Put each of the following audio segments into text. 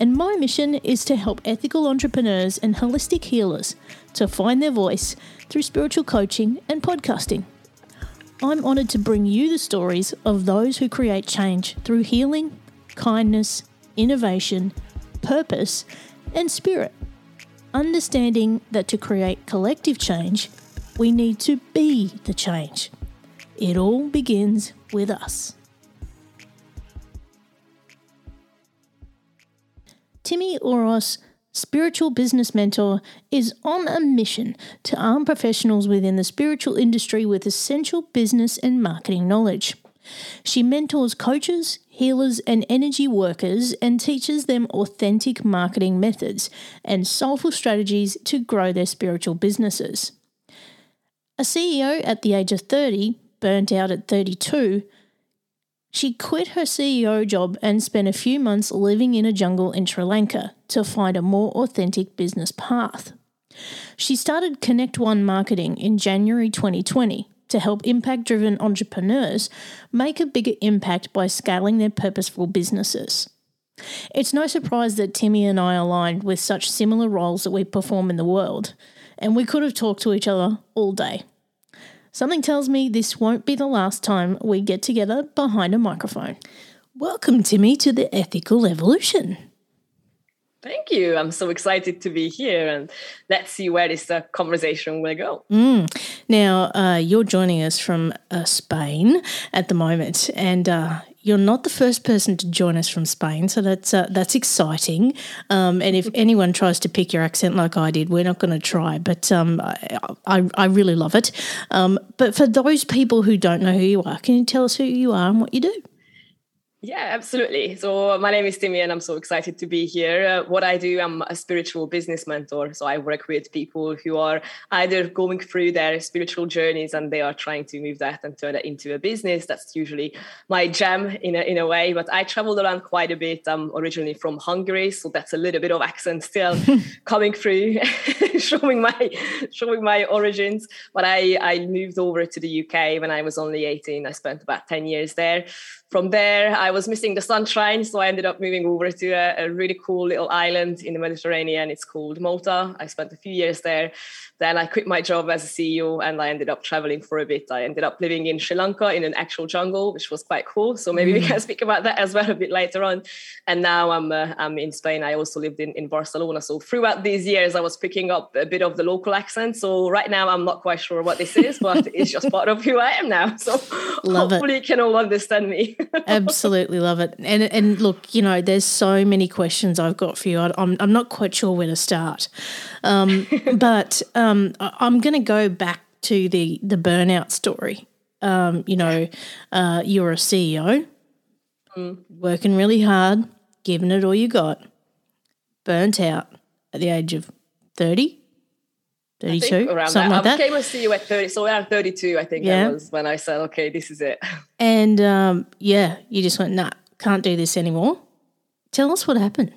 and my mission is to help ethical entrepreneurs and holistic healers to find their voice through spiritual coaching and podcasting. I'm honoured to bring you the stories of those who create change through healing, kindness, innovation, purpose, and spirit. Understanding that to create collective change, we need to be the change. It all begins with us. Timi Orosz, spiritual business mentor, is on a mission to arm professionals within the spiritual industry with essential business and marketing knowledge. She mentors coaches, healers, and energy workers and teaches them authentic marketing methods and soulful strategies to grow their spiritual businesses. A CEO at the age of 30, burnt out at 32, she quit her CEO job and spent a few months living in a jungle in Sri Lanka to find a more authentic business path. She started Connect One Marketing in January 2020 to help impact driven entrepreneurs make a bigger impact by scaling their purposeful businesses. It's no surprise that Timi and I aligned with such similar roles that we perform in the world, and we could have talked to each other all day. Something tells me this won't be the last time we get together behind a microphone. Welcome, Timi, to the Ethical Evolution. Thank you. I'm so excited to be here, and let's see where this uh, conversation will go. Mm. Now, uh, you're joining us from uh, Spain at the moment, and uh, you're not the first person to join us from Spain, so that's uh, that's exciting. Um, and if anyone tries to pick your accent like I did, we're not going to try. But um, I, I really love it. Um, but for those people who don't know who you are, can you tell us who you are and what you do? Yeah, absolutely. So my name is Timi, and I'm so excited to be here. Uh, what I do, I'm a spiritual business mentor. So I work with people who are either going through their spiritual journeys and they are trying to move that and turn it into a business. That's usually my jam in a, in a way. But I traveled around quite a bit. I'm originally from Hungary, so that's a little bit of accent still coming through, showing my showing my origins. But I I moved over to the UK when I was only 18. I spent about 10 years there from there, I was missing the sunshine, so I ended up moving over to a, a, really cool little island in the Mediterranean. It's called Malta. I spent a few years there. Then I quit my job as a CEO and I ended up traveling for a bit. I ended up living in Sri Lanka in an actual jungle, which was quite cool. So maybe mm. we can speak about that as well a bit later on. And now I'm uh, I'm in Spain. I also lived in, in Barcelona. So throughout these years, I was picking up a bit of the local accent. So right now, I'm not quite sure what this is, but it's just part of who I am now. So love hopefully, it. you can all understand me. Absolutely love it. And and look, you know, there's so many questions I've got for you. I'm I'm not quite sure where to start, um, but. Um, I'm going to go back to the the burnout story. Um, you know, uh, you're a CEO, mm. working really hard, giving it all you got, burnt out at the age of 30, 32, around something that. like that. I became a CEO at 30, so around 32, I think yeah. that was when I said, okay, this is it. And um, yeah, you just went, nah, can't do this anymore. Tell us what happened.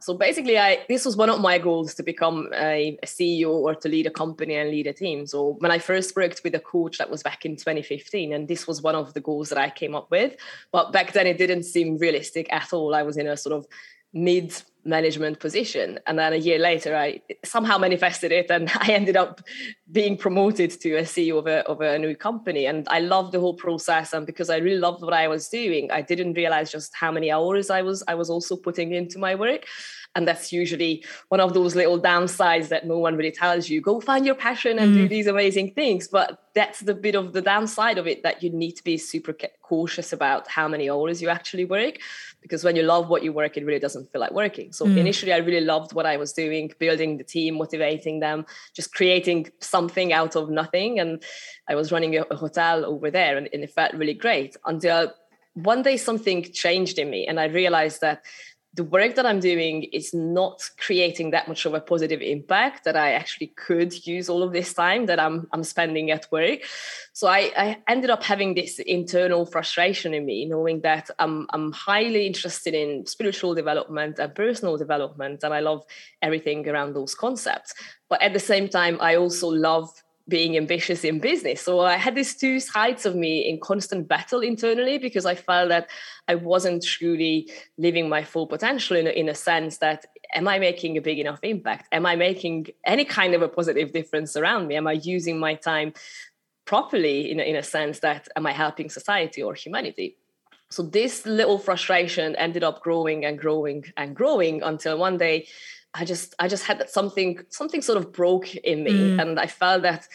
So basically, I this was one of my goals to become a, a, CEO or to lead a company and lead a team. So when I first worked with a coach, that was back in 2015, and this was one of the goals that I came up with. But back then, it didn't seem realistic at all. I was in a sort of mid management position and then a year later i somehow manifested it and i ended up being promoted to a ceo of a, of a new company and i loved the whole process and because i really loved what i was doing i didn't realize just how many hours i was i was also putting into my work And that's usually one of those little downsides that no one really tells you go find your passion and mm. do these amazing things. But that's the bit of the downside of it that you need to be super cautious about how many hours you actually work because when you love what you work it really doesn't feel like working so mm. initially i really loved what i was doing building the team motivating them just creating something out of nothing and i was running a, hotel over there and, and it felt really great until one day something changed in me and i realized that the work that I'm doing is not creating that much of a positive impact that I actually could use all of this time that I'm I'm spending at work. So I, I ended up having this internal frustration in me, knowing that I'm I'm highly interested in spiritual development and personal development, and I love everything around those concepts. But at the same time, I also love being ambitious in business. So I had these two sides of me in constant battle internally because I felt that I wasn't truly living my full potential in a, in a sense that am I making a big enough impact? Am I making any kind of a positive difference around me? Am I using my time properly in in a sense that am I helping society or humanity? So this little frustration ended up growing and growing and growing until one day I just I just had that something something sort of broke in me, mm. and I felt that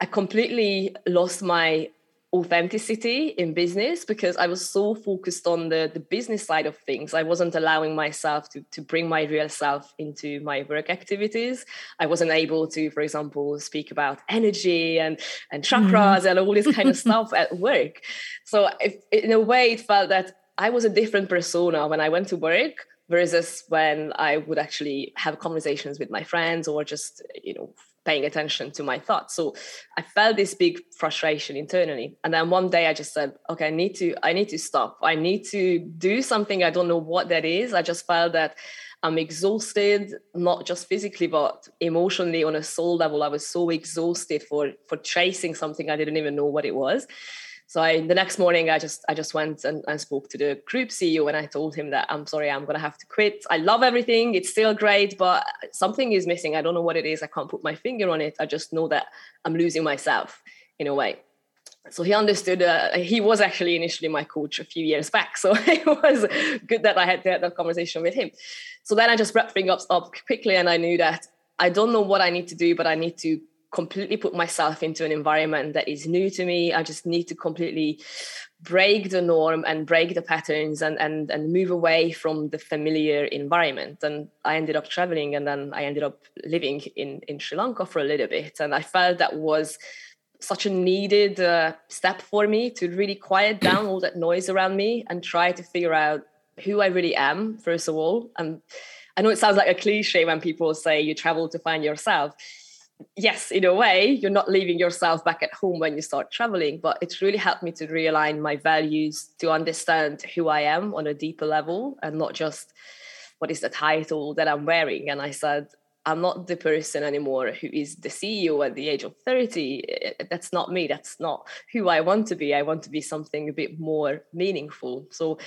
I completely lost my authenticity in business because I was so focused on the the business side of things. I wasn't allowing myself to to bring my real self into my work activities. I wasn't able to, for example, speak about energy and and chakras mm. and all this kind of stuff at work. So if, in a way, it felt that I was a different persona when I went to work versus when I would actually have conversations with my friends or just, you know, paying attention to my thoughts. So I felt this big frustration internally. And then one day I just said, okay, I need to, I need to stop. I need to do something. I don't know what that is. I just felt that I'm exhausted, not just physically, but emotionally on a soul level. I was so exhausted for for chasing something I didn't even know what it was. So I, the next morning, I just I just went and, and spoke to the group CEO and I told him that I'm sorry, I'm gonna have to quit. I love everything; it's still great, but something is missing. I don't know what it is. I can't put my finger on it. I just know that I'm losing myself in a way. So he understood. Uh, he was actually initially my coach a few years back, so it was good that I had to have that conversation with him. So then I just wrapped things up quickly, and I knew that I don't know what I need to do, but I need to completely put myself into an environment that is new to me. I just need to completely break the norm and break the patterns and and and move away from the familiar environment. And I ended up traveling and then I ended up living in in Sri Lanka for a little bit. And I felt that was such a needed uh, step for me to really quiet down all that noise around me and try to figure out who I really am first of all. And I know it sounds like a cliche when people say you travel to find yourself yes, in a way, you're not leaving yourself back at home when you start traveling, but it's really helped me to realign my values to understand who I am on a deeper level and not just what is the title that I'm wearing. And I said, I'm not the person anymore who is the CEO at the age of 30. Eh, that's not me. That's not who I want to be. I want to be something a bit more meaningful. So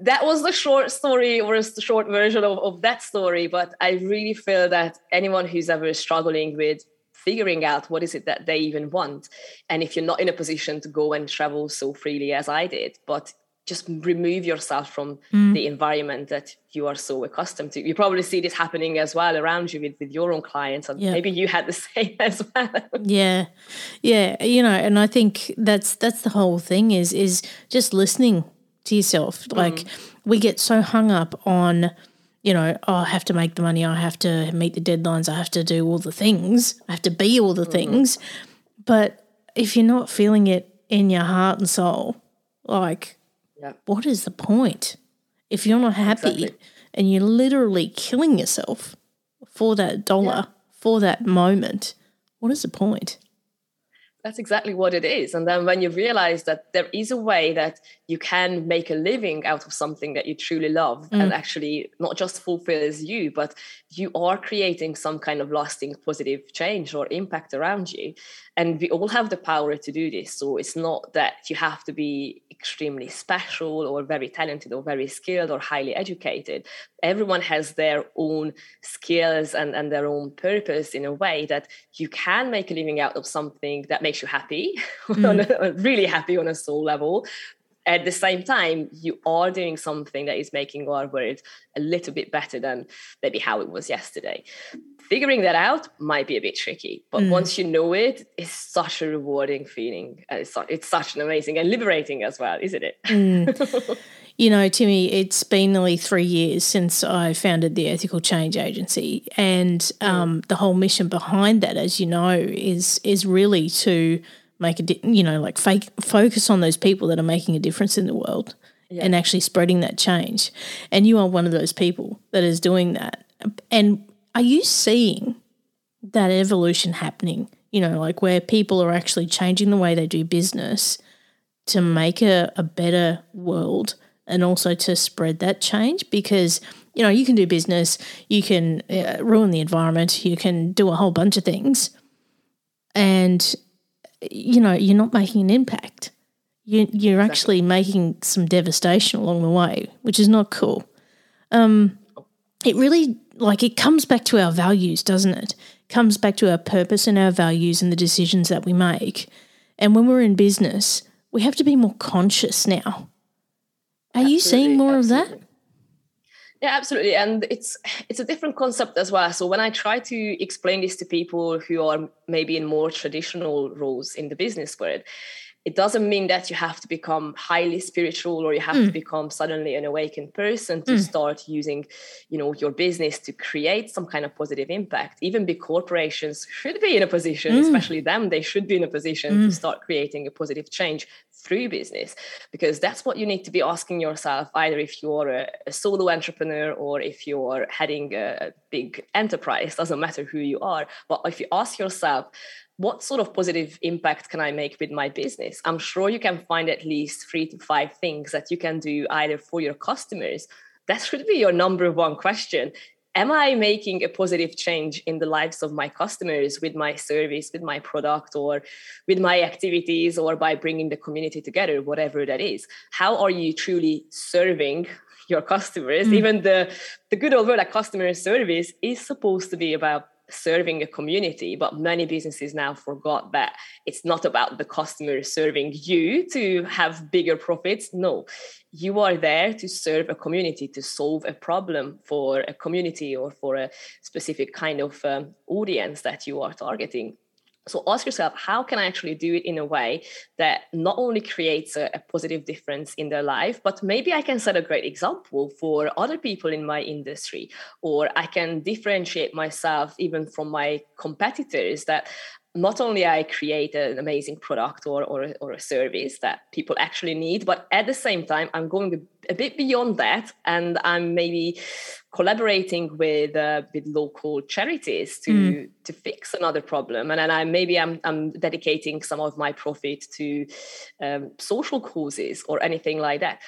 that was the short story or the short version of, of that story but i really feel that anyone who's ever struggling with figuring out what is it that they even want and if you're not in a position to go and travel so freely as i did but just remove yourself from mm. the environment that you are so accustomed to. You probably see this happening as well around you with, with your own clients, and maybe you had the same as well. yeah, yeah, you know, and I think that's that's the whole thing is is just listening to yourself. Mm. Like we get so hung up on, you know, oh, I have to make the money, I have to meet the deadlines, I have to do all the things, I have to be all the mm. things. But if you're not feeling it in your heart and soul, like, yeah. what is the point? If you're not happy exactly. and you're literally killing yourself for that dollar, yeah. for that moment, what is the point? That's exactly what it is. And then when you realize that there is a way that you can make a living out of something that you truly love mm. and actually not just fulfills you, but you are creating some kind of lasting positive change or impact around you. And we all have the power to do this. So it's not that you have to be extremely special or very talented or very skilled or highly educated. Everyone has their own skills and, and their own purpose in a way that you can make a living out of something that makes you happy, mm. really happy on a soul level, at the same time, you are doing something that is making our world a little bit better than maybe how it was yesterday. Figuring that out might be a bit tricky, but mm. once you know it, it's such a rewarding feeling. It's, it's such an amazing and liberating as well, isn't it? Mm. You know, Timi, it's been nearly three years since I founded the Ethical Change Agency, and um, the whole mission behind that, as you know, is is really to make a di- you know like fake, focus on those people that are making a difference in the world yeah. and actually spreading that change. And you are one of those people that is doing that. And are you seeing that evolution happening? You know, like where people are actually changing the way they do business to make a, a better world and also to spread that change because you know you can do business you can uh, ruin the environment you can do a whole bunch of things. And you know you're not making an impact. You, you're actually making some devastation along the way which is not cool. Um, it really like it comes back to our values doesn't it? it? Comes back to our purpose and our values and the decisions that we make. And when we're in business we have to be more conscious now are absolutely, you seeing more absolutely. of that? Yeah, absolutely. And it's it's a different concept as well. So when I try to explain this to people who are maybe in more traditional roles in the business world, it doesn't mean that you have to become highly spiritual or you have mm. to become suddenly an awakened person to mm. start using you know your business to create some kind of positive impact even big corporations should be in a position mm. especially them they should be in a position to mm. start creating a positive change through business because that's what you need to be asking yourself either if you're a, a solo entrepreneur or if you're heading a big enterprise doesn't matter who you are but if you ask yourself what sort of positive impact can I make with my business? I'm sure you can find at least three to five things that you can do either for your customers. That should be your number one question. Am I making a positive change in the lives of my customers with my service, with my product, or with my activities, or by bringing the community together, whatever that is? How are you truly serving your customers? Mm. Even the, the good old word like customer service is supposed to be about serving a community but many businesses now forgot that it's not about the customer serving you to have bigger profits. No you are there to serve a community to solve a problem for a community or for a specific kind of um, audience that you are targeting so ask yourself, how can I actually do it in a way that not only creates a, a, positive difference in their life, but maybe I can set a great example for other people in my industry, or I can differentiate myself even from my competitors that not only I create an amazing product or, or, or a service that people actually need, but at the same time, I'm going a bit beyond that, and I'm maybe collaborating with uh, with local charities to mm. to fix another problem, and then I maybe I'm I'm dedicating some of my profit to um, social causes or anything like that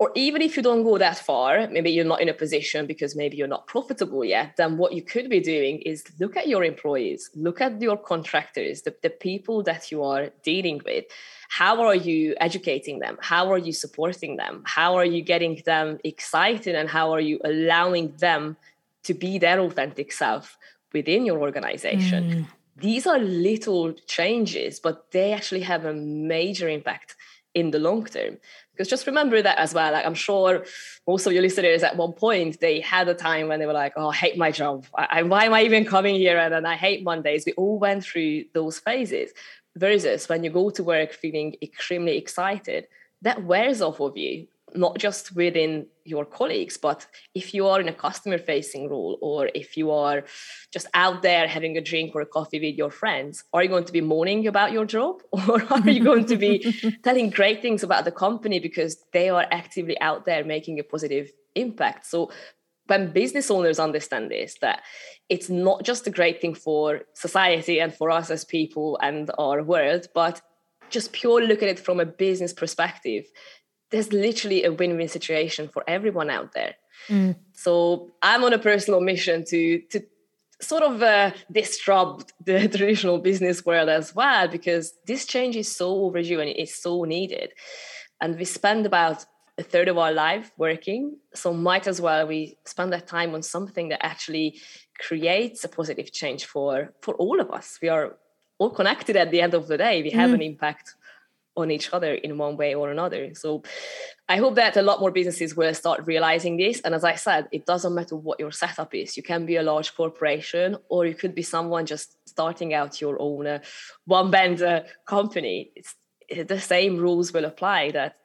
or even if you don't go that far, maybe you're not in a position because maybe you're not profitable yet, then what you could be doing is look at your employees, look at your contractors, the, the people that you are dealing with. How are you educating them? How are you supporting them? How are you getting them excited? And how are you allowing them to be their authentic self within your organization? Mm. These are little changes, but they actually have a major impact in the long term because just remember that as well like i'm sure most of your listeners at one point they had a time when they were like oh i hate my job. I, why am i even coming here? And then i hate mondays. We all went through those phases. Versus when you go to work feeling extremely excited that wears off of you not just within your colleagues, but if you are in a customer facing role or if you are just out there having a drink or a coffee with your friends, are you going to be moaning about your job or are you going to be telling great things about the company because they are actively out there making a positive impact? So when business owners understand this, that it's not just a great thing for society and for us as people and our world, but just purely look at it from a business perspective there's literally a win-win situation for everyone out there. Mm. So I'm on a personal mission to to sort of uh, disrupt the traditional business world as well because this change is so overdue and it's so needed. And we spend about a third of our life working, so might as well we spend that time on something that actually creates a positive change for for all of us. We are all connected at the end of the day. We have mm. an impact on each other in one way or another. So I hope that a lot more businesses will start realizing this. And as I said, it doesn't matter what your setup is. You can be a large corporation, or you could be someone just starting out your own uh, one band uh, company. It's the same rules will apply. That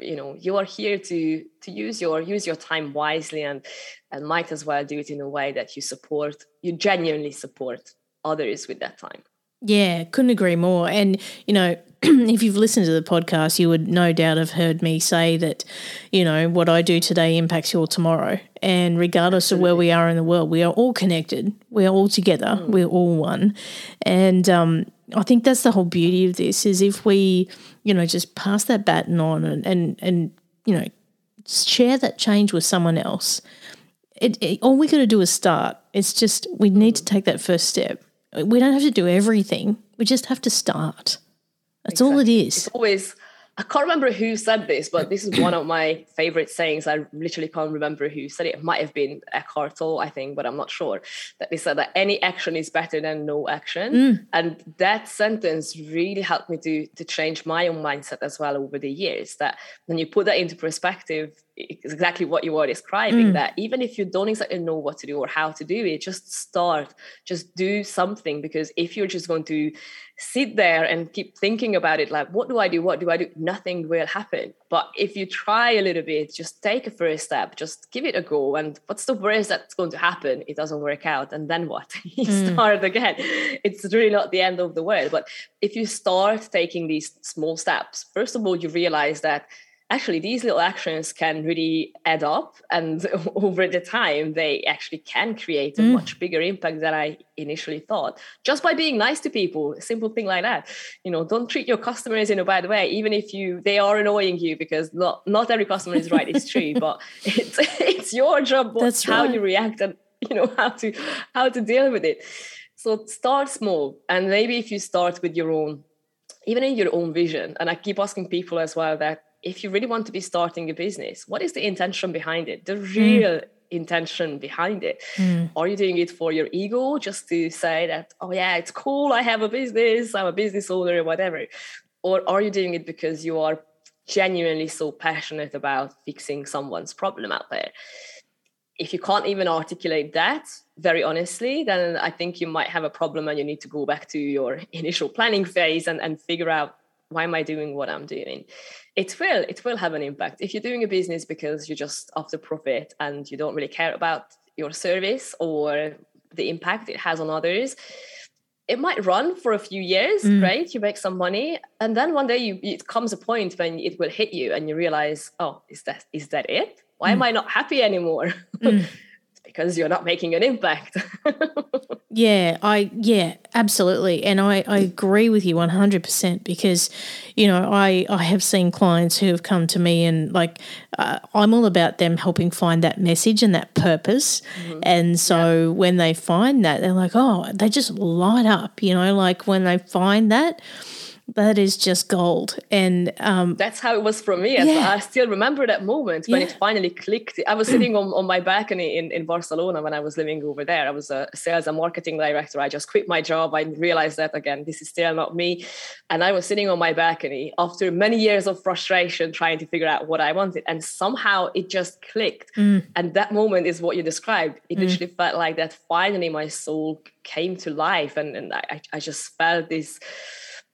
you know you are here to to use your use your time wisely and and might as well do it in a way that you support you genuinely support others with that time. Yeah, couldn't agree more. And, you know, if you've listened to the podcast, you would no doubt have heard me say that, you know, what I do today impacts your tomorrow. And regardless of where we are in the world, we are all connected. We are all together. Mm. We're all one. And um, I think that's the whole beauty of this is if we, you know, just pass that baton on and, and, and you know, share that change with someone else. It, it, all we got to do is start. It's just we need to take that first step we don't have to do everything. We just have to start. That's exactly. all it is. It's always I can't remember who said this, but this is one of my favorite sayings. I literally can't remember who said it. It might have been Eckhart Tolle, I think, but I'm not sure. That they said that any action is better than no action. Mm. And that sentence really helped me to, to change my own mindset as well over the years. That when you put that into perspective, exactly what you are describing. Mm. That even if you don't exactly know what to do or how to do it, just start, just do something. Because if you're just going to sit there and keep thinking about it like what do i do what do i do nothing will happen but if you try a little bit just take a first step just give it a go and what's the worst that's going to happen it doesn't work out and then what you mm. start again it's really not the end of the world but if you start taking these small steps first of all you realize that actually these little actions can really add up and over the time they actually can create a mm. much bigger impact than i initially thought just by being nice to people a simple thing like that you know don't treat your customers in a bad way even if you they are annoying you because not not every customer is right it's true but it's it's your job That's how right. you react and you know how to how to deal with it so start small and maybe if you start with your own even in your own vision and i keep asking people as well that if you really want to be starting a business, what is the intention behind it? The hmm. real mm. intention behind it. Mm. Are you doing it for your ego, just to say that, oh, yeah, it's cool, I have a business, I'm a business owner, or whatever? Or are you doing it because you are genuinely so passionate about fixing someone's problem out there? If you can't even articulate that very honestly, then I think you might have a problem and you need to go back to your initial planning phase and, and figure out why am I doing what I'm doing? It will, it will have an impact. If you're doing a business because you're just after profit and you don't really care about your service or the impact it has on others, it might run for a few years, mm. right? You make some money, and then one day you it comes a point when it will hit you, and you realize, oh, is that is that it? Why mm. am I not happy anymore? Mm. because you're not making an impact. yeah, I yeah, absolutely. And I, I agree with you 100% because you know, I I have seen clients who have come to me and like uh, I'm all about them helping find that message and that purpose. Mm-hmm. And so yeah. when they find that, they're like, "Oh, they just light up," you know, like when they find that that is just gold. And um, that's how it was for me. Yeah. I still remember that moment when yeah. it finally clicked. I was sitting on, on my balcony in, in Barcelona when I was living over there. I was a sales and marketing director. I just quit my job. I realized that again, this is still not me. And I was sitting on my balcony after many years of frustration trying to figure out what I wanted. And somehow it just clicked. Mm. And that moment is what you described. It mm. literally felt like that finally my soul came to life. And, and I, I just felt this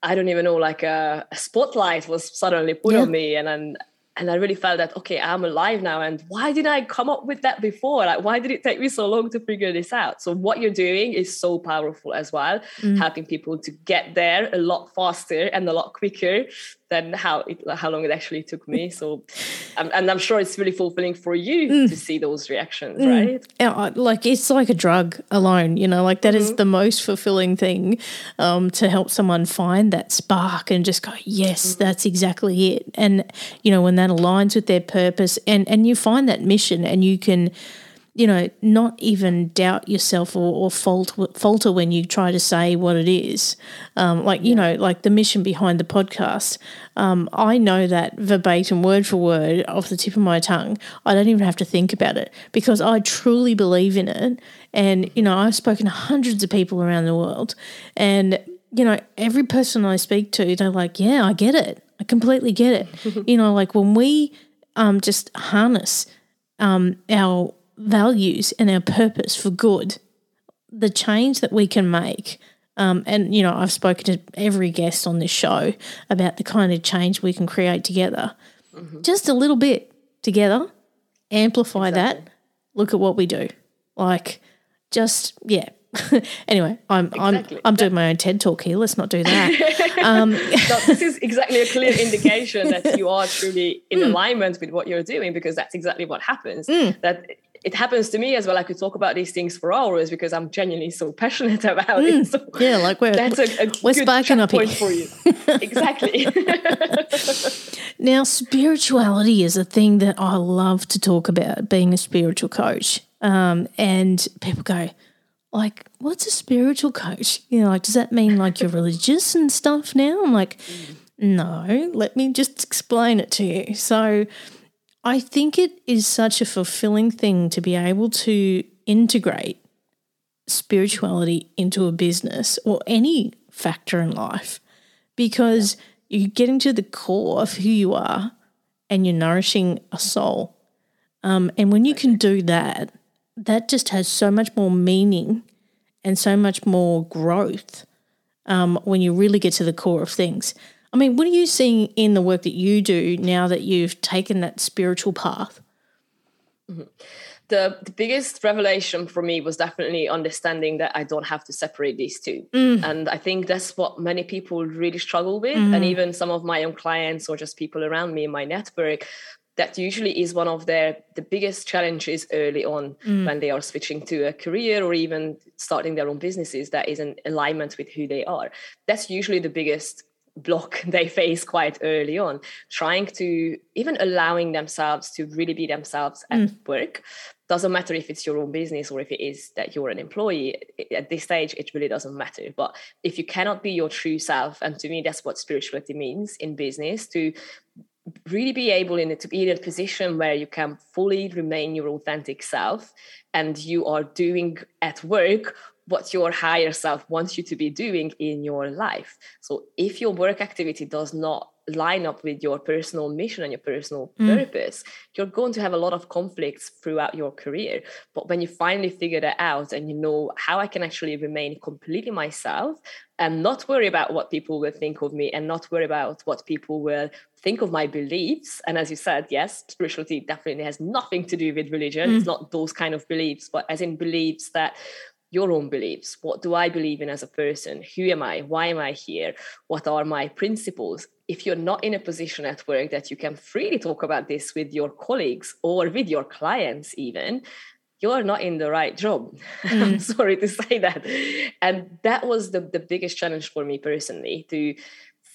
I don't even know, like a, a spotlight was suddenly put yeah. on me, and then and I really felt that okay, I'm alive now. And why did I come up with that before? Like, why did it take me so long to figure this out? So what you're doing is so powerful as well, mm. helping people to get there a lot faster and a lot quicker than how it, how long it actually took me. So, um, and I'm sure it's really fulfilling for you mm. to see those reactions, mm. right? Yeah, like it's like a drug alone, you know, like that mm-hmm. is the most fulfilling thing um, to help someone find that spark and just go, yes, mm-hmm. that's exactly it. And you know, when that aligns with their purpose, and and you find that mission, and you can you know, not even doubt yourself or, or fault, falter when you try to say what it is. Um, like, you know, like the mission behind the podcast. Um, I know that verbatim, word for word, off the tip of my tongue. I don't even have to think about it because I truly believe in it. And, you know, I've spoken to hundreds of people around the world. And, you know, every person I speak to, they're like, yeah, I get it. I completely get it. you know, like when we um, just harness um, our values and our purpose for good, the change that we can make. Um, and, you know, I've spoken to every guest on this show about the kind of change we can create together. Mm-hmm. Just a little bit together, amplify exactly. that, look at what we do. Like, just, yeah, anyway, I'm exactly. I'm I'm doing my own TED talk here. Let's not do that. Um, no, this is exactly a clear indication that you are truly in mm. alignment with what you're doing because that's exactly what happens. Mm. That it happens to me as well. I could talk about these things for hours because I'm genuinely so passionate about mm. it. So yeah, like we're that's a, a we're sparking up point for you. exactly. now, spirituality is a thing that I love to talk about. Being a spiritual coach, um, and people go like, what's a spiritual coach? You know, like, does that mean like you're religious and stuff now? I'm like, no, let me just explain it to you. So, I think it is such a fulfilling thing to be able to integrate spirituality into a business or any factor in life because you're getting to the core of who you are and you're nourishing a soul. Um, and when you can do that, that just has so much more meaning and so much more growth um, when you really get to the core of things. I mean, what are you seeing in the work that you do now that you've taken that spiritual path? Mm-hmm. The, the biggest revelation for me was definitely understanding that I don't have to separate these two. Mm. And I think that's what many people really struggle with. Mm. And even some of my own clients or just people around me in my network that usually is one of their the biggest challenges early on mm. when they are switching to a career or even starting their own businesses that is in alignment with who they are that's usually the biggest block they face quite early on trying to even allowing themselves to really be themselves at mm. work doesn't matter if it's your own business or if it is that you're an employee at this stage it really doesn't matter but if you cannot be your true self and to me that's what spirituality means in business to really be able in to be in a position where you can fully remain your authentic self and you are doing at work what your higher self wants you to be doing in your life. So if your work activity does not line up with your personal mission and your personal mm. purpose you're going to have a lot of conflicts throughout your career but when you finally figure that out and you know how i can actually remain completely myself and not worry about what people will think of me and not worry about what people will think of my beliefs. And as you said, yes, spirituality definitely has nothing to do with religion. Mm. It's not those kind of beliefs, but as in beliefs that your own beliefs. What do I believe in as a person? Who am I? Why am I here? What are my principles? If you're not in a position at work that you can freely talk about this with your colleagues or with your clients, even, you're not in the right job. Mm. I'm sorry to say that. And that was the, the biggest challenge for me personally to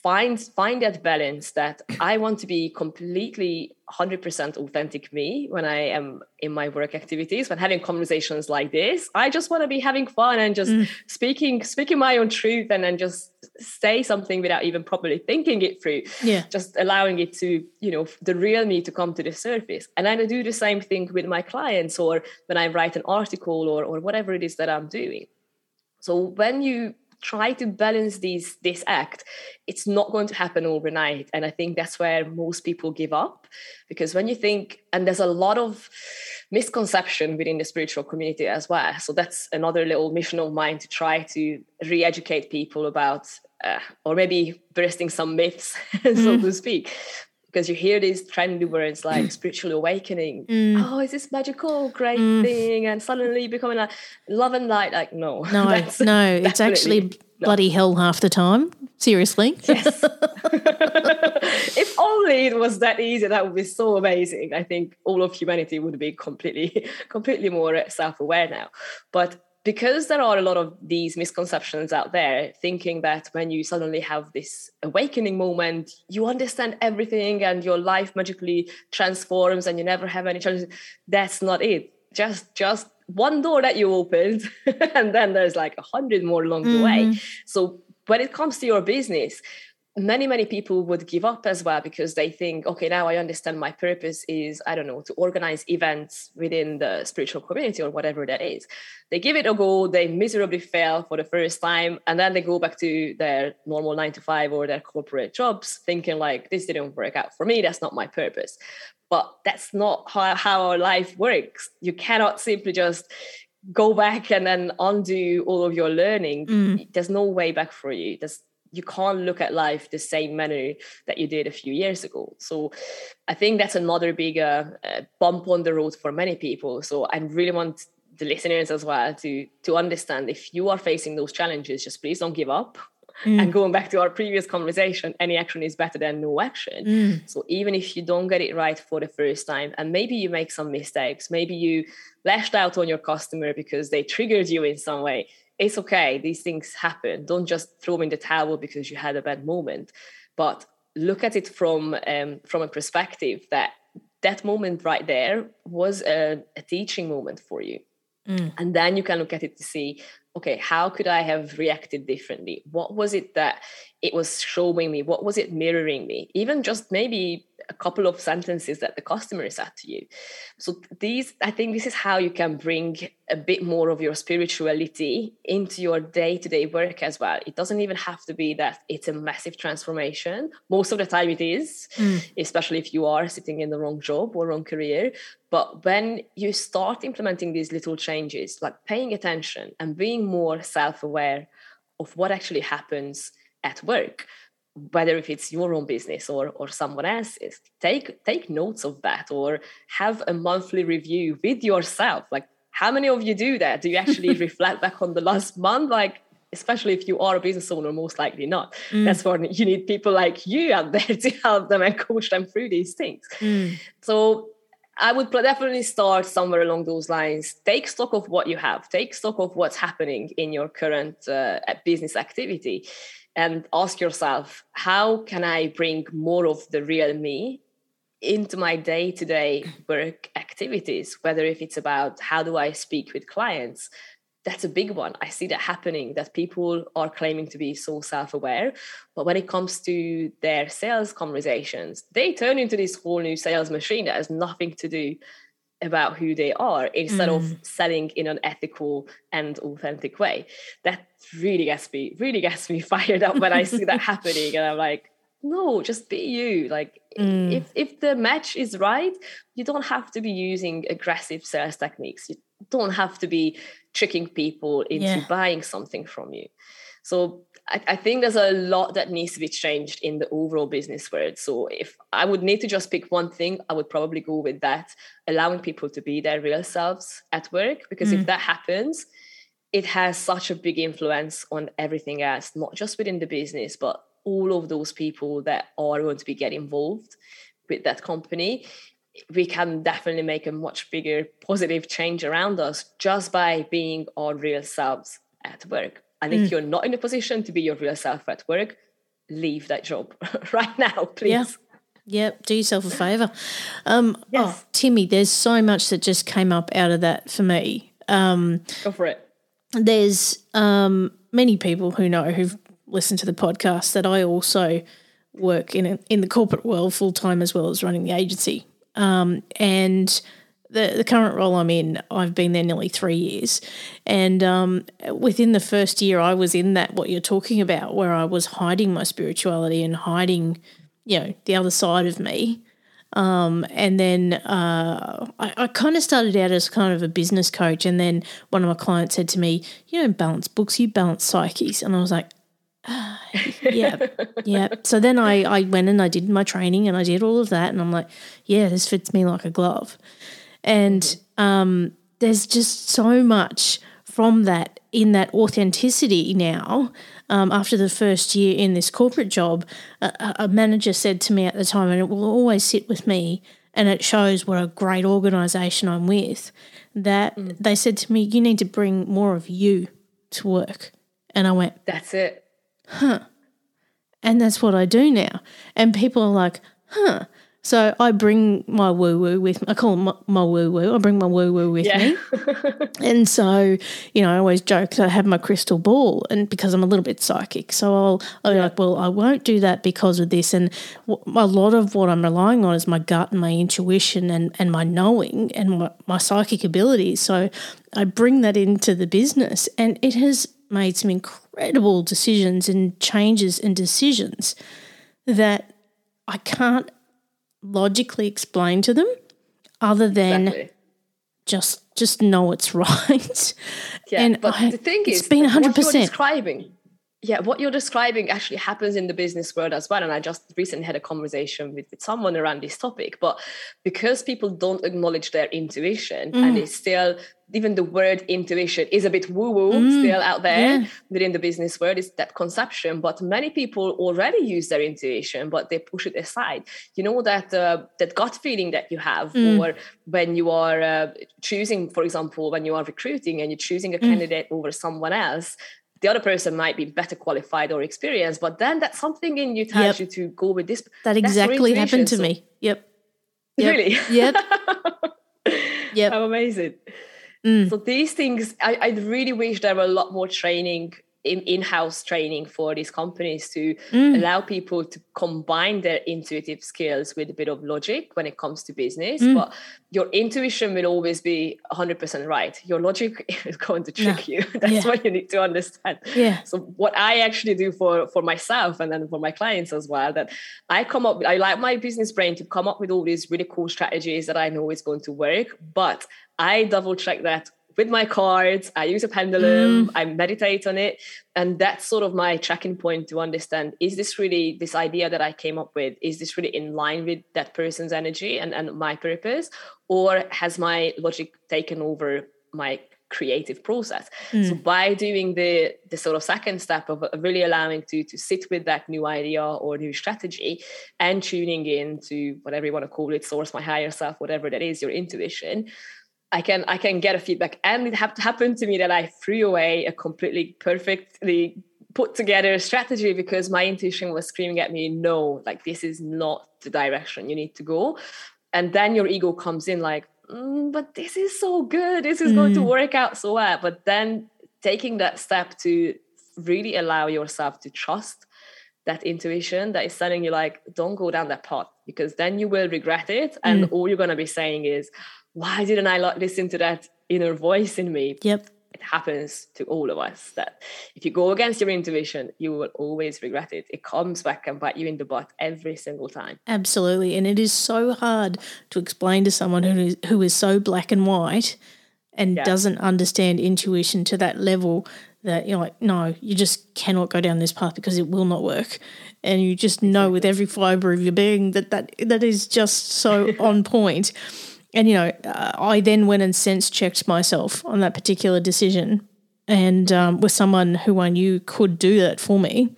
find find that balance that I want to be completely 100% authentic me when I am in my work activities when having conversations like this. I just want to be having fun and just mm. speaking speaking my own truth and then just say something without even properly thinking it through. Yeah. Just allowing it to you know the real me to come to the surface. And I do the same thing with my clients or when I write an article or or whatever it is that I'm doing. So when you try to balance these this act it's not going to happen overnight. And i think that's where most people give up because when you think and there's a lot of misconception within the spiritual community as well. So that's another little mission of mine to try to re-educate people about uh, or maybe bursting some myths so mm. to speak because you hear these trendy words like spiritual awakening. Mm. Oh, is this magical great mm. thing? And suddenly becoming like love and light. Like, no. No, no, it's actually not. bloody hell half the time. Seriously. Yes. if only it was that easy, that would be so amazing. I think all of humanity would be completely, completely more self-aware now. But because there are a lot of these misconceptions out there thinking that when you suddenly have this awakening moment you understand everything and your life magically transforms and you never have any challenges that's not it just just one door that you opened and then there's like a hundred more along mm-hmm. the way mm-hmm. so when it comes to your business many many people would give up as well because they think okay now i understand my purpose is i don't know to organize events within the spiritual community or whatever that is. They give it a go they miserably fail for the first time and then they go back to their normal 9 to 5 or their corporate jobs thinking like this didn't work out for me that's not my purpose. But that's not how, how our life works. You cannot simply just go back and then undo all of your learning. Mm. there's no way back for you. There's you can't look at life the same manner that you did a few years ago. So I think that's another big uh, uh, bump on the road for many people. So I really want the listeners as well to to understand if you are facing those challenges, just please don't give up. Mm. And going back to our previous conversation, any action is better than no action. Mm. So even if you don't get it right for the first time, and maybe you make some mistakes, maybe you lashed out on your customer because they triggered you in some way, it's okay. These things happen. Don't just throw in the towel because you had a bad moment, but look at it from um, from a perspective that that moment right there was a, a teaching moment for you. Mm. And then you can look at it to see, okay, how could I have reacted differently? What was it that it was showing me? What was it mirroring me? Even just maybe a couple of sentences that the customer said to you. So these, I think this is how you can bring a bit more of your spirituality into your day-to-day work as well. It doesn't even have to be that it's a massive transformation. Most of the time it is, mm. especially if you are sitting in the wrong job or wrong career. But when you start implementing these little changes, like paying attention and being more self-aware of what actually happens at work, whether if it's your own business or or someone else's take take notes of that or have a monthly review with yourself like how many of you do that do you actually reflect back on the last month like especially if you are a business owner most likely not mm. that's why you need people like you out there to help them and coach them through these things mm. so I would definitely start somewhere along those lines. Take stock of what you have. Take stock of what's happening in your current uh, business activity and ask yourself how can i bring more of the real me into my day-to-day work activities? Whether if it's about how do i speak with clients that's a big one. I see that happening that people are claiming to be so self-aware but when it comes to their sales conversations they turn into this whole new sales machine that has nothing to do about who they are instead mm. of selling in an ethical and authentic way. That really gets me really gets me fired up when I see that happening, and I'm like, no, just be you. Like mm. if if the match is right, you don't have to be using aggressive sales techniques. You don't have to be tricking people into yeah. buying something from you. So I, I, think there's a lot that needs to be changed in the overall business world. So if I would need to just pick one thing, I would probably go with that, allowing people to be their real selves at work. Because mm. if that happens, it has such a big influence on everything else, not just within the business, but all of those people that are going to be get involved with that company we can definitely make a much bigger positive change around us just by being our real selves at work and if mm. you're not in a position to be your real self at work, leave that job right now, please. Yeah. Yep, do yourself a favour. Um, yes. Oh, Timi, there's so much that just came up out of that for me. Um, Go for it. There's um, many people who know who've listened to the podcast that I also work in a, in the corporate world full time as well as running the agency. Um, and the, the current role I'm in, I've been there nearly three years. And um, within the first year, I was in that, what you're talking about, where I was hiding my spirituality and hiding, you know, the other side of me. Um, and then uh, I, I kind of started out as kind of a business coach. And then one of my clients said to me, You don't balance books, you balance psyches. And I was like, ah, yeah, yeah. So then I, I went and I did my training and I did all of that. And I'm like, Yeah, this fits me like a glove. And um, there's just so much from that in that authenticity now. Um, after the first year in this corporate job, a, a manager said to me at the time, and it will always sit with me, and it shows what a great organisation I'm with, that mm. they said to me, You need to bring more of you to work. And I went, That's it. Huh. And that's what I do now. And people are like, Huh. So I bring my woo woo with me. I call them my, my woo woo. I bring my woo woo with Yeah. me. And so, you know, I always joke that I have my crystal ball and because I'm a little bit psychic. So I'll, I'll be like, well, I won't do that because of this. And w- a lot of what I'm relying on is my gut and my intuition and, and my knowing and my, my psychic abilities. So I bring that into the business and it has made some incredible decisions and changes and decisions that I can't logically explain to them other than Exactly. just just know it's right. Yeah, and but I- the thing it's is, been that what you're 100%. describing, yeah, what you're describing actually happens in the business world as well. And I just recently had a conversation with, with someone around this topic. But because people don't acknowledge their intuition, Mm. and it's still even the word intuition is a bit woo woo still out there Mm. yeah. within the business world. is that conception, but many people already use their intuition, but they push it aside. You know that uh, that gut feeling that you have, Mm. or when you are uh, choosing, for example, when you are recruiting and you're choosing Mm. a candidate over someone else. The other person might be better qualified or experienced, but then that's something in you tells Yep. you to go with this. That exactly happened to so- me. Yep. Yep. Really? Yep. Yep. How amazing. Mm. So these things, I, I really wish there were a lot more training in in-house training for these companies to Mm. allow people to combine their intuitive skills with a bit of logic when it comes to business. Mm. But your intuition will always be 100% right. Your logic is going to trick you. That's Yeah. what you need to understand. Yeah. So what I actually do for for myself and then for my clients as well, that I come up with, I like my business brain to come up with all these really cool strategies that I know is going to work, but I double check that with my cards. I use a pendulum, mm. I meditate on it, and that's sort of my checking point to understand is this really this idea that I came up with is this really in line with that person's energy and and my purpose or has my logic taken over my creative process so mm. by doing the the sort of second step of of really allowing to to sit with that new idea or new strategy and tuning in to whatever you want to call it source my higher self whatever that is your intuition I can I can get a feedback, and it hap- happened to me that I threw away a completely perfectly put together strategy because my intuition was screaming at me, "No, like this is not the direction you need to go." And then your ego comes in, like, "Mm, "But this is so good. This is going to work out so well." But then taking that step to really allow yourself to trust that intuition that is telling you like don't go down that path because then you will regret it and all you're going to be saying is why didn't i like listen to that inner voice in me Yep. it happens to all of us that if you go against your intuition you will always regret it it comes back and bite you in the butt every single time Absolutely. And it is so hard to explain to someone who is who is so black and white and Yeah. doesn't understand intuition to that level that you're like, no, you just cannot go down this path because it will not work. And you just know with every fiber of your being that that, that is just so on point. And, you know, uh, I then went and sense checked myself on that particular decision and um, with someone who I knew could do that for me.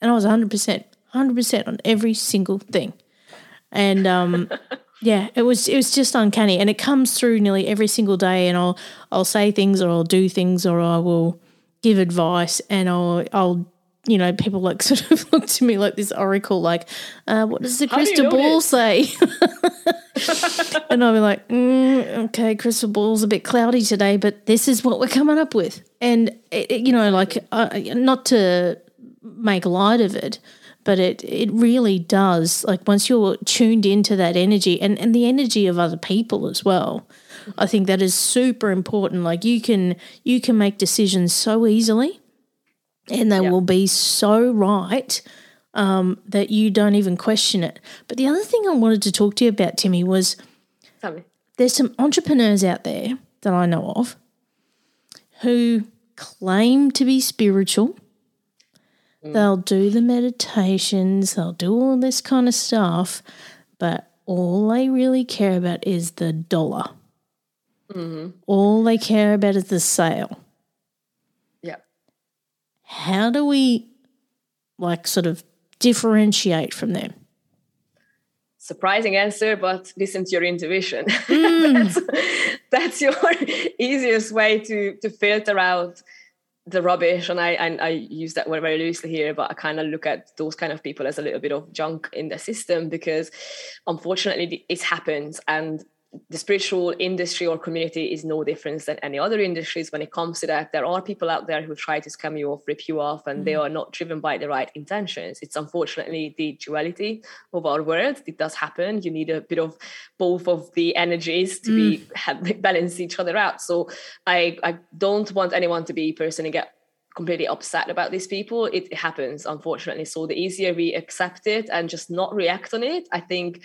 And I was 100%, 100% on every single thing. And um, yeah, it was it was just uncanny, and it comes through nearly every single day. And I'll I'll say things, or I'll do things, or I will give advice, and I'll I'll you know people like sort of look to me like this oracle, like uh, what does the do crystal know ball say? and I'll be like, mm, okay, crystal ball's a bit cloudy today, but this is what we're coming up with. And, it, it- you know, like, uh, not to make light of it, but it, it really does. Like, once you're tuned into that energy and, and the energy of other people as well, I think that is super important. Like, you can, you can make decisions so easily and they Yeah. will be so right um, that you don't even question it. But the other thing I wanted to talk to you about, Timi, was me there's some entrepreneurs out there that I know of who claim to be spiritual. They'll do the meditations, they'll do all this kind of stuff, but all they really care about is the dollar. All they care about is the sale. yeah How do we, like, sort of differentiate from them? surprising answer, but listen to your intuition. Mm. that's, that's your easiest way to to filter out the rubbish and I, and I use that word very loosely here but i kind of look at those kind of people as a little bit of junk in the system because unfortunately it happens and the spiritual industry or community is no different than any other industries when it comes to that. There are people out there who try to scam you off, rip you off, and mm they are not driven by the right intentions. It's unfortunately the duality of our world. It does happen. You need a bit of both of the energies to mm. be have, balance each other out. So I I don't want anyone to be personally get completely upset about these people it, it happens unfortunately so the easier we accept it and just not react on it i think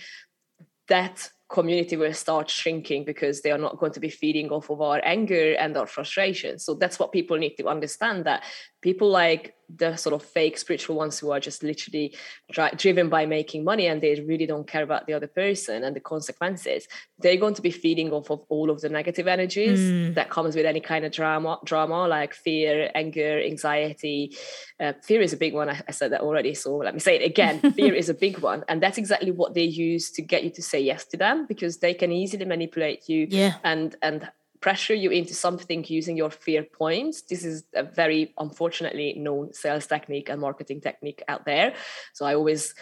that community will start shrinking because they are not going to be feeding off of our anger and our frustration. So that's what people need to understand that people like the sort of fake spiritual ones who are just literally dri- driven by making money and they really don't care about the other person and the consequences they're going to be feeding off of all of the negative energies mm. that comes with any kind of drama drama like fear anger anxiety uh, fear is a big one I, I said that already so let me say it again fear is a big one and that's exactly what they use to get you to say yes to them because they can easily manipulate you yeah. and and pressure you into something using your fear points. This is a very unfortunately known sales technique and marketing technique out there. So I always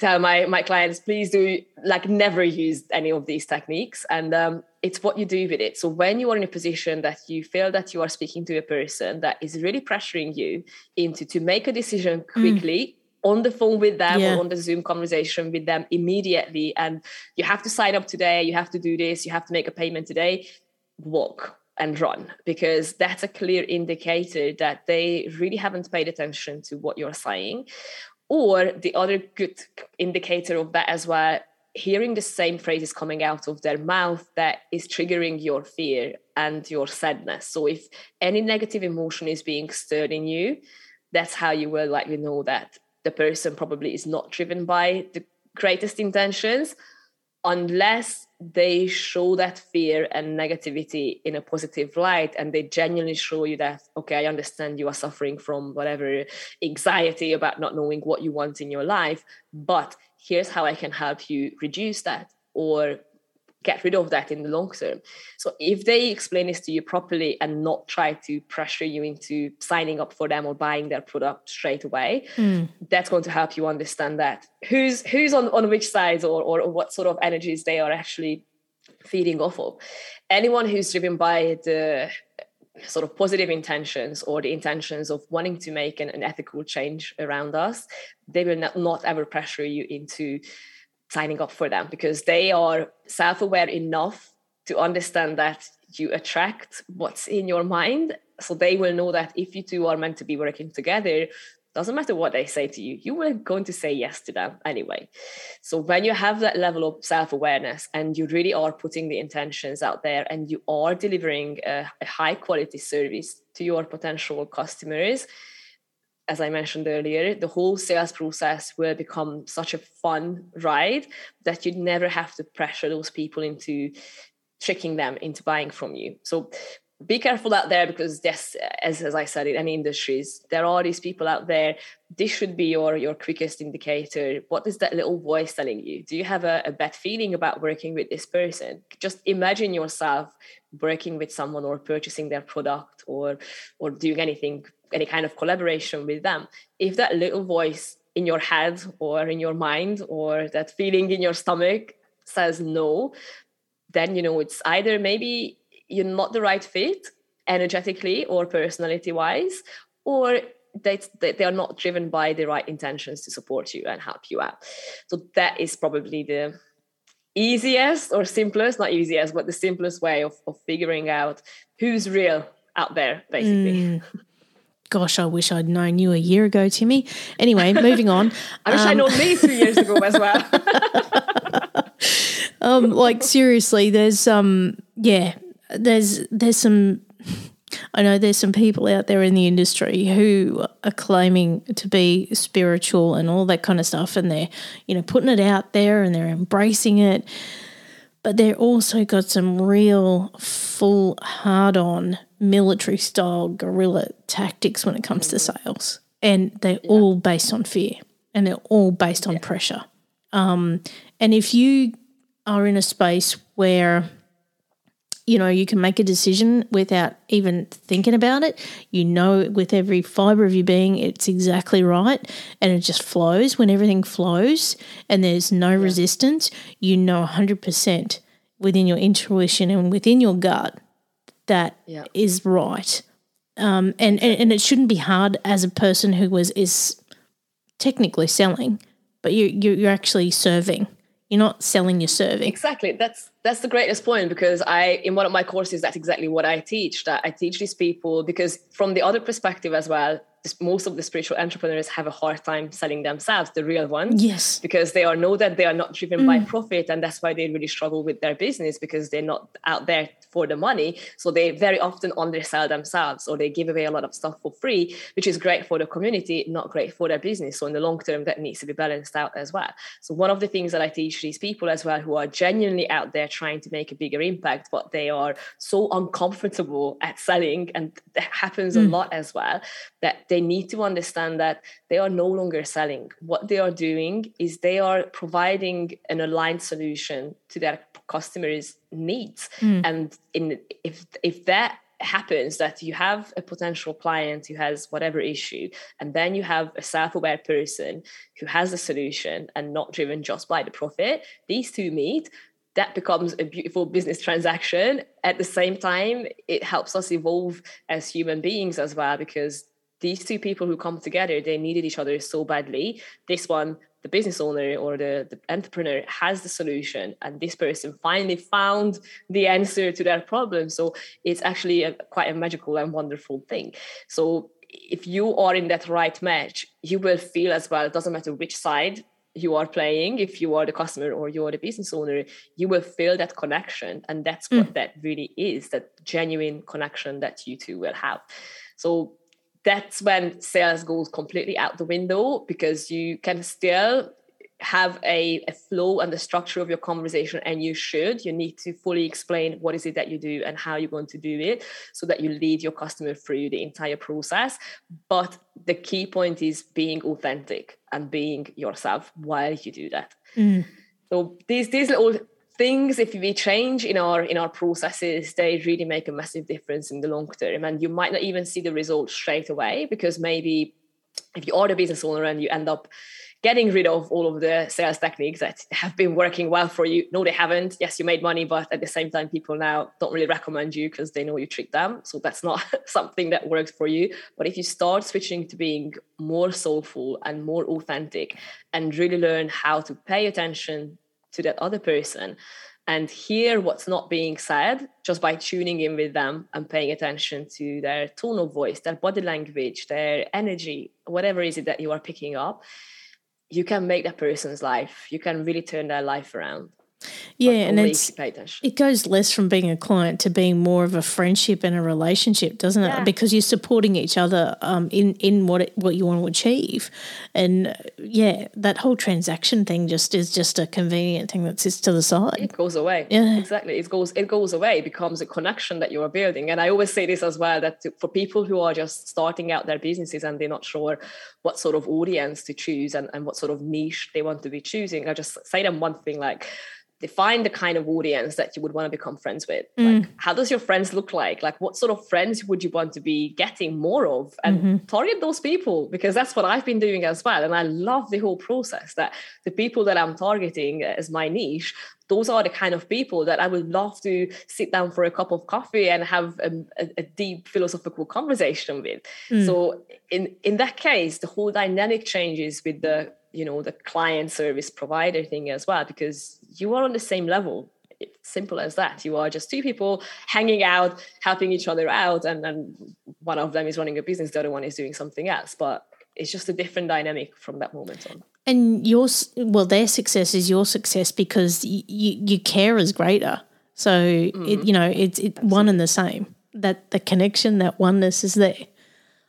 tell my my clients please do like never use any of these techniques and um, it's what you do with it so when you are in a position that you feel that you are speaking to a person that is really pressuring you into to make a decision hmm. quickly mm on the phone with them yeah. or on the Zoom conversation with them immediately. And you have to sign up today, you have to do this, you have to make a payment today walk and run because that's a clear indicator that they really haven't paid attention to what you're saying. Or the other good indicator of that as well, hearing the same phrases coming out of their mouth that is triggering your fear and your sadness. So if any negative emotion is being stirred in you, that's how you will likely know that the person probably is not driven by the greatest intentions unless they show that fear and negativity in a positive light and they genuinely show you that okay i understand you are suffering from whatever anxiety about not knowing what you want in your life but here's how i can help you reduce that or get rid of that in the long term. So if they explain this to you properly and not try to pressure you into signing up for them or buying their product straight away, mm. that's going to help you understand that who's who's on, on which sides or, or what sort of energies they are actually feeding off of. Anyone who's driven by the sort of positive intentions or the intentions of wanting to make an, an ethical change around us, they will not, not ever pressure you into signing up for them because they are self-aware enough to understand that you attract what's in your mind. So they will know that if you two are meant to be working together doesn't matter what they say to you you were going to say yes to them anyway. So when you have that level of self-awareness and you really are putting the intentions out there and you are delivering a, a high quality service to your potential customers as I mentioned earlier, the whole sales process will become such a fun ride that you'd never have to pressure those people into tricking them into buying from you. So be careful out there because yes, as, as I said in any industries, there are these people out there. This should be your your quickest indicator. What is that little voice telling you? Do you have a, a bad feeling about working with this person? Just imagine yourself working with someone or purchasing their product or or doing anything any kind of collaboration with them if that little voice in your head or in your mind or that feeling in your stomach says no then you know it's either maybe you're not the right fit energetically or personality wise or they, they are not driven by the right intentions to support you and help you out so that is probably the easiest or simplest not easiest but the simplest way of, of figuring out who's real out there basically mm. Gosh, I wish I'd known you a year ago, Timi. Anyway, moving on. I wish um, I'd known me two years ago as well. um, like seriously, there's um, yeah, there's there's some. I know there's some people out there in the industry who are claiming to be spiritual and all that kind of stuff, and they're you know putting it out there and they're embracing it, but they're also got some real full hard on military style guerrilla tactics when it comes to mm. sales. And they're yeah. all based on fear and they're all based on yeah. pressure. Um, and if you are in a space where you know, you can make a decision without even thinking about it. You know, with every fiber of your being, it's exactly right. And it just flows. When everything flows and there's no yeah. resistance, you know 100% within your intuition and within your gut that yeah. is right. Um, and, and, and it shouldn't be hard as a person who was is technically selling, but you, you you're actually serving. You're not selling, you're serving. Exactly. That's that's the greatest point because I in one of my courses that's exactly what I teach. That I teach these people because from the other perspective as well, most of the spiritual entrepreneurs have a hard time selling themselves, the real ones. Yes. Because they are know that they are not driven mm. by profit and that's why they really struggle with their business because they're not out there for the money. So they very often undersell themselves or they give away a lot of stuff for free, which is great for the community, not great for their business. So in the long term, that needs to be balanced out as well. So one of the things that I teach these people as well who are genuinely out there trying to make a bigger impact, but they are so uncomfortable at selling, and that happens mm. a lot as well, that they need to understand that they are no longer selling. What they are doing is they are providing an aligned solution to their customers' needs. Mm. And in if if that happens that you have a potential client who has whatever issue and then you have a self-aware person who has a solution and not driven just by the profit these two meet that becomes a beautiful business transaction at the same time it helps us evolve as human beings as well because these two people who come together they needed each other so badly this one the business owner or the, the entrepreneur has the solution and this person finally found the answer to their problem. So it's actually a, quite a magical and wonderful thing. So if you are in that right match you will feel as well it doesn't matter which side you are playing if you are the customer or you're the business owner you will feel that connection. And that's mm. what that really is that genuine connection that you two will have. So that's when sales goes completely out the window because you can still have a, a flow and the structure of your conversation and you should. You need to fully explain what is it that you do and how you're going to do it so that you lead your customer through the entire process. But the key point is being authentic and being yourself while you do that. Mm. so these these little things if we change in our in our processes they really make a massive difference in the long term. And you might not even see the results straight away because maybe if you are the business owner and you end up getting rid of all of the sales techniques that have been working well for you no they haven't. Yes you made money but at the same time people now don't really recommend you because they know you tricked them. So that's not something that works for you. But if you start switching to being more soulful and more authentic and really learn how to pay attention to that other person and hear what's not being said just by tuning in with them and paying attention to their tone of voice, their body language, their energy, whatever is it that you are picking up, you can make that person's life. You can really turn their life around. Yeah, and it's it goes less from being a client to being more of a friendship and a relationship, doesn't it? Yeah. Because you're supporting each other um, in in what it, what you want to achieve, and uh, yeah, that whole transaction thing just is just a convenient thing that sits to the side. It goes away. Yeah, exactly. It goes it goes away. It becomes a connection that you are building. And I always say this as well that for people who are just starting out their businesses and they're not sure what sort of audience to choose and, and what sort of niche they want to be choosing, I just say them one thing like define the kind of audience that you would want to become friends with mm. like how does your friends look like like what sort of friends would you want to be getting more of and mm-hmm. target those people because that's what i've been doing as well and i love the whole process that the people that i'm targeting as my niche those are the kind of people that I would love to sit down for a cup of coffee and have a, a, deep philosophical conversation with. Mm. So in in that case, the whole dynamic changes with the you know the client service provider thing as well because you are on the same level. It's simple as that. You are just two people hanging out helping each other out and then one of them is running a business the other one is doing something else. But it's just a different dynamic from that moment on. And your well their success is your success because you you care is greater. So mm-hmm. it, you know it's it one and the same. That the connection that oneness is there.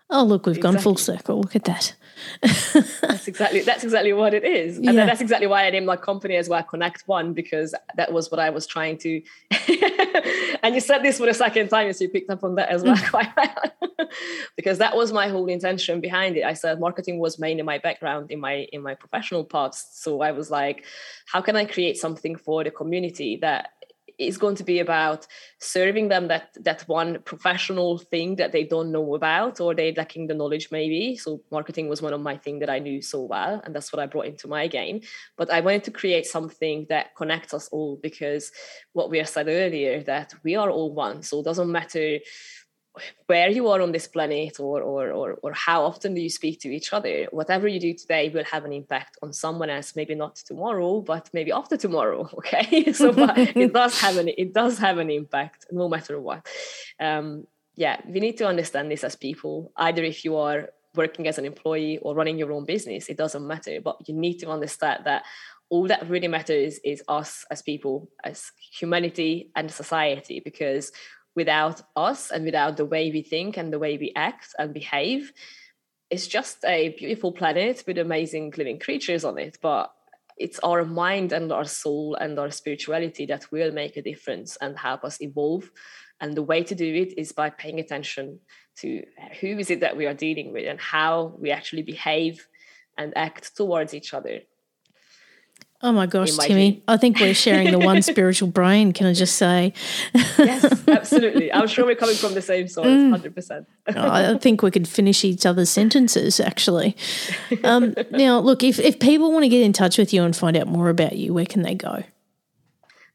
Oh look we've exactly. gone full circle. Look at that that's exactly that's exactly what it is, and yeah. that's exactly why I named my company as well, Connect One, because that was what I was trying to. and you said this for the second time, so you picked up on that as well, quite well. because that was my whole intention behind it. I said marketing was mainly my background in my in my professional parts, so I was like, how can I create something for the community that it's going to be about serving them that that one professional thing that they don't know about or they're lacking the knowledge maybe. So marketing was one of my thing that i knew so well and that's what i brought into my game. But i wanted to create something that connects us all because what we have said earlier that we are all one. So it doesn't matter where you are on this planet or, or or or how often do you speak to each other? Whatever you do today will have an impact on someone else. Maybe not tomorrow but maybe after tomorrow okay? So it does have an it does have an impact no matter what. Um, yeah we need to understand this as people. Either if you are working as an employee or running your own business it doesn't matter. But you need to understand that all that really matters is us as people as humanity and society because without us and without the way we think and the way we act and behave. It's just a beautiful planet with amazing living creatures on it but it's our mind and our soul and our spirituality that will make a difference and help us evolve. And the way to do it is by paying attention to who is it that we are dealing with and how we actually behave and act towards each other Oh my gosh, Timi. I think we're sharing the one spiritual brain, can I just say? yes, absolutely. I'm sure we're coming from the same source, mm. 100%. I think we could finish each other's sentences, actually. Um, now, look, if, if people want to get in touch with you and find out more about you, where can they go?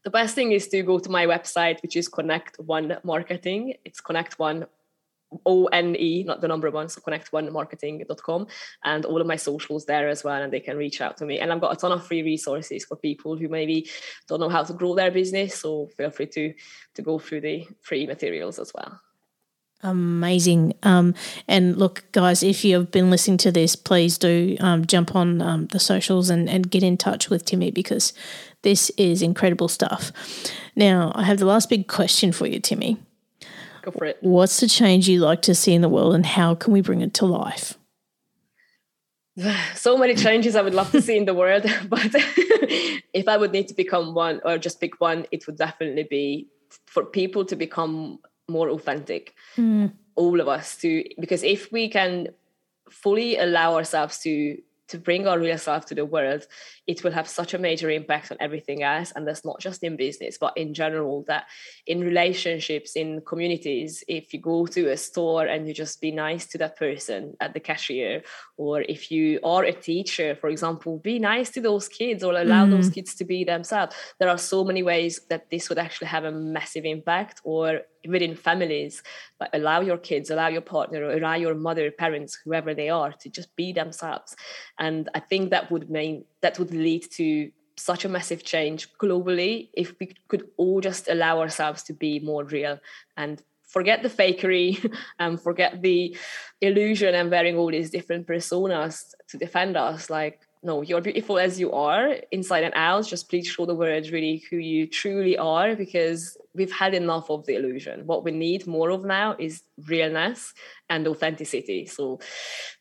The best thing is to go to my website, which is Connect One Marketing. It's Connect One O-N-E, not the number one, so connect1marketing.com and all of my socials there as well, and they can reach out to me. And I've got a ton of free resources for people who maybe don't know how to grow their business, so feel free to to go through the free materials as well. Amazing. Um, and look, guys, if you've been listening to this, please do um, jump on um, the socials and, and get in touch with Timi because this is incredible stuff. Now, I have the last big question for you, Timi. Go for it. What's the change you like to see in the world and how can we bring it to life? So many changes I would love to see in the world, but if I would need to become one or just pick one, it would definitely be for people to become more authentic. Mm. All of us to because if we can fully allow ourselves to to bring our real self to the world, it will have such a major impact on everything else. And that's not just in business, but in general, that in relationships, in communities, if you go to a store and you just be nice to that person at the cashier, or if you are a teacher, for example, be nice to those kids or allow mm. those kids to be themselves. There are so many ways that this would actually have a massive impact or within families but allow your kids allow your partner or allow your mother parents whoever they are to just be themselves and i think that would mean that would lead to such a massive change globally if we could all just allow ourselves to be more real and forget the fakery and um, forget the illusion and wearing all these different personas to defend us. Like no, you're beautiful as you are, inside and out. Just please show the world really who you truly are because we've had enough of the illusion. What we need more of now is realness and authenticity. So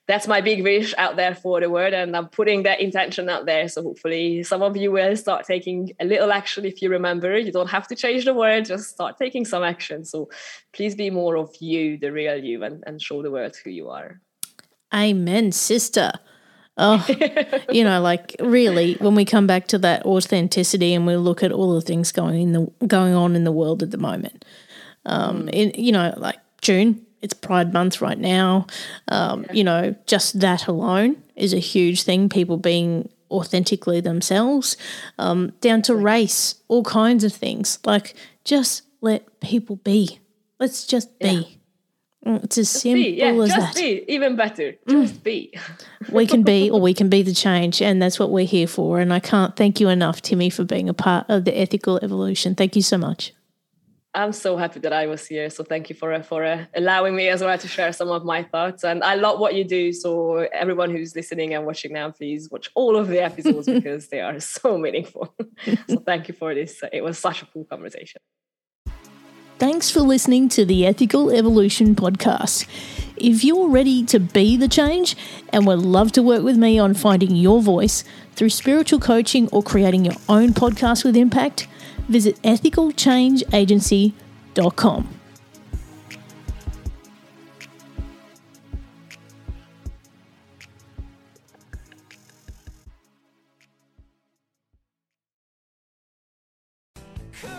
that's my big wish out there for the world. And I'm putting that intention out there. So hopefully some of you will start taking a little action if you remember. You don't have to change the world, just start taking some action. So please be more of you, the real you, and, and show the world who you are. Amen, sister. Oh, you know, like really, when we come back to that authenticity and we look at all the things going in the going on in the world at the moment, um, mm. in, you know, like June, it's Pride Month right now. Um, yeah. You know, just that alone is a huge thing. People being authentically themselves, um, down to race, all kinds of things. Like, just let people be. Let's just be. Yeah. Mm, it's as just simple be, yeah, as just that. Be, even better. Just mm. be. we can be or we can be the change and that's what we're here for. And I can't thank you enough, Timi, for being a part of the ethical evolution. Thank you so much. I'm so happy that I was here. So thank you for for uh, allowing me as well to share some of my thoughts. And I love what you do. So everyone who's listening and watching now, please watch all of the episodes because they are so meaningful. so thank you for this. It was such a cool conversation. Thanks for listening to the Ethical Evolution podcast. If you're ready to be the change and would love to work with me on finding your voice through spiritual coaching or creating your own podcast with impact, visit ethicalchangeagency.com.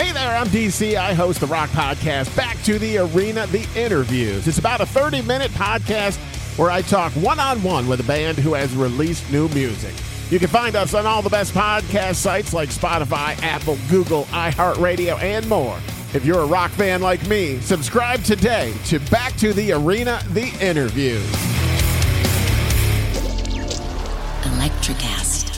Hey there, I'm DC. I host the Rock Podcast, Back to the Arena, The Interviews. It's about a 30 minute podcast where I talk one on one with a band who has released new music. You can find us on all the best podcast sites like Spotify, Apple, Google, iHeartRadio, and more. If you're a rock fan like me, subscribe today to Back to the Arena, The Interviews. Electricast.